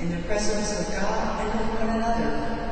in the presence of God and of one another.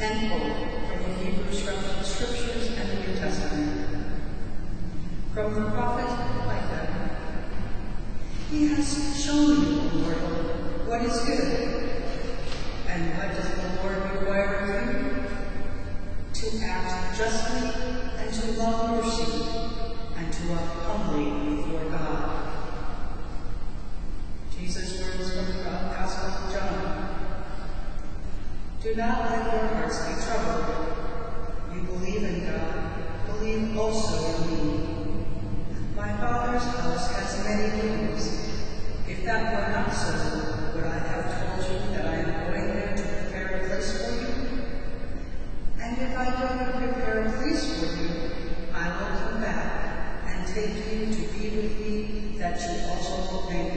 and hope from the Hebrew the Scriptures and the New Testament. From the prophet Micah, He has shown you, O Lord, what is good, and what does the Lord require of you? To act justly and to love mercy and to walk humbly before God. that you also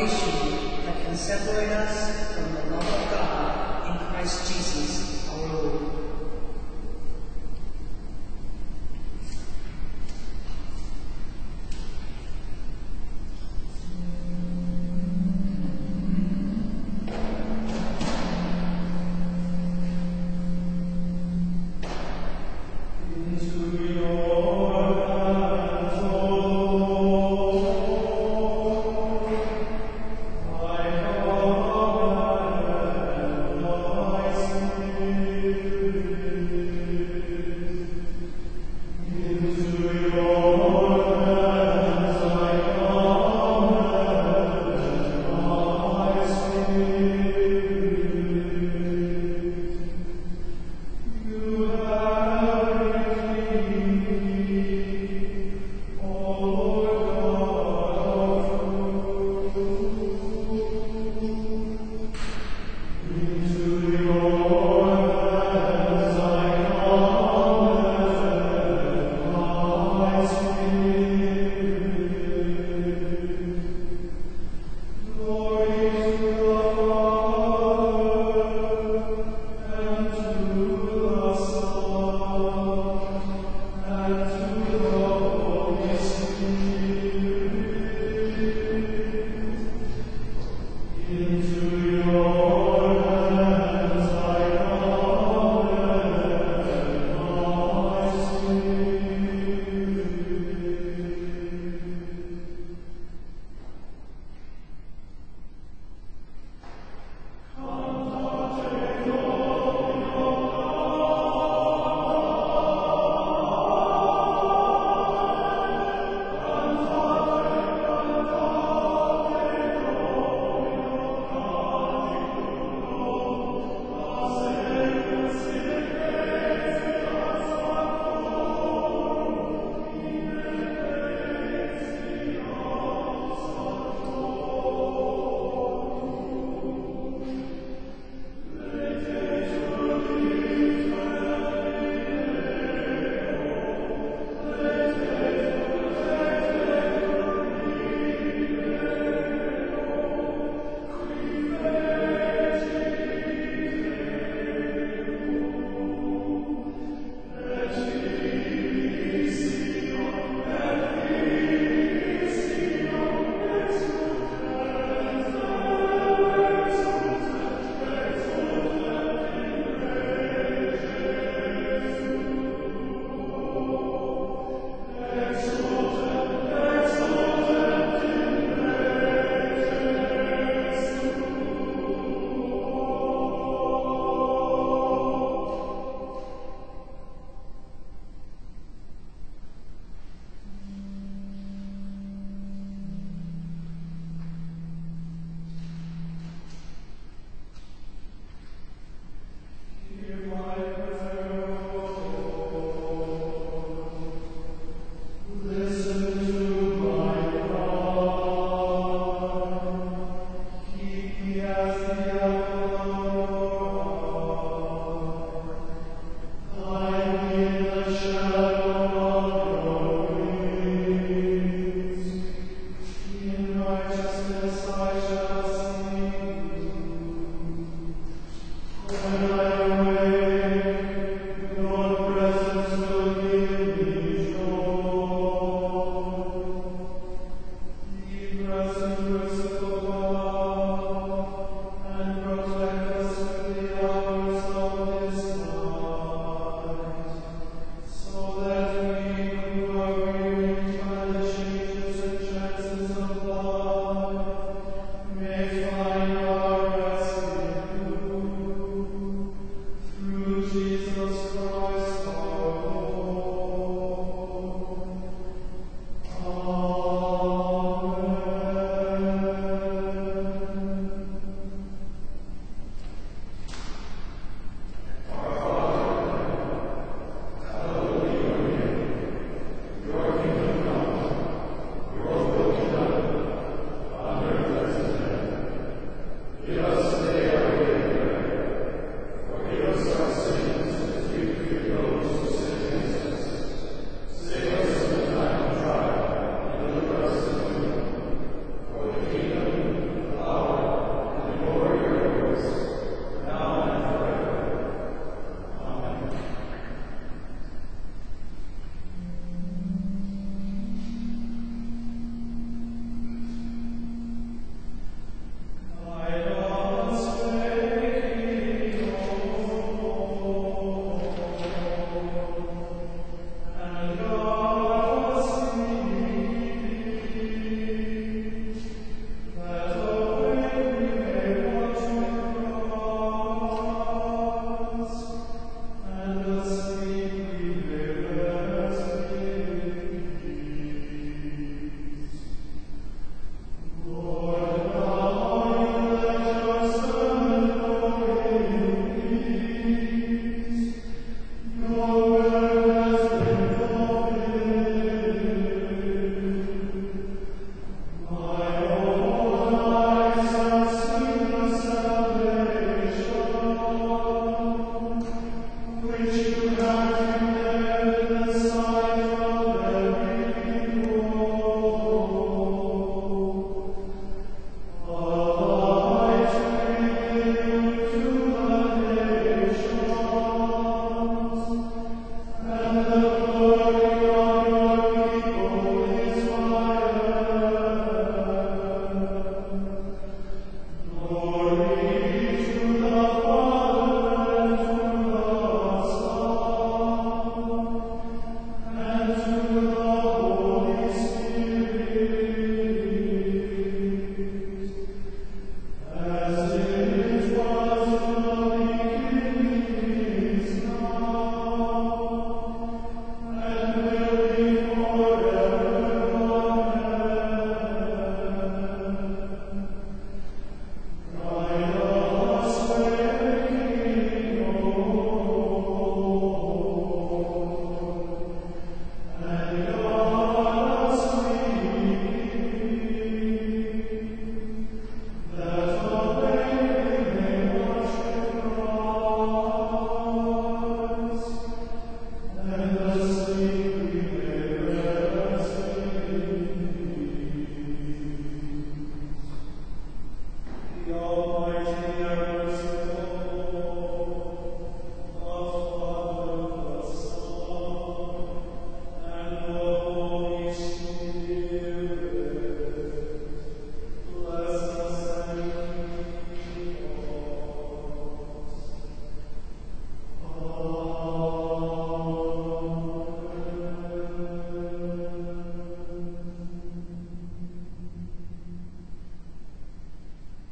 that can separate us from the love of God in Christ Jesus.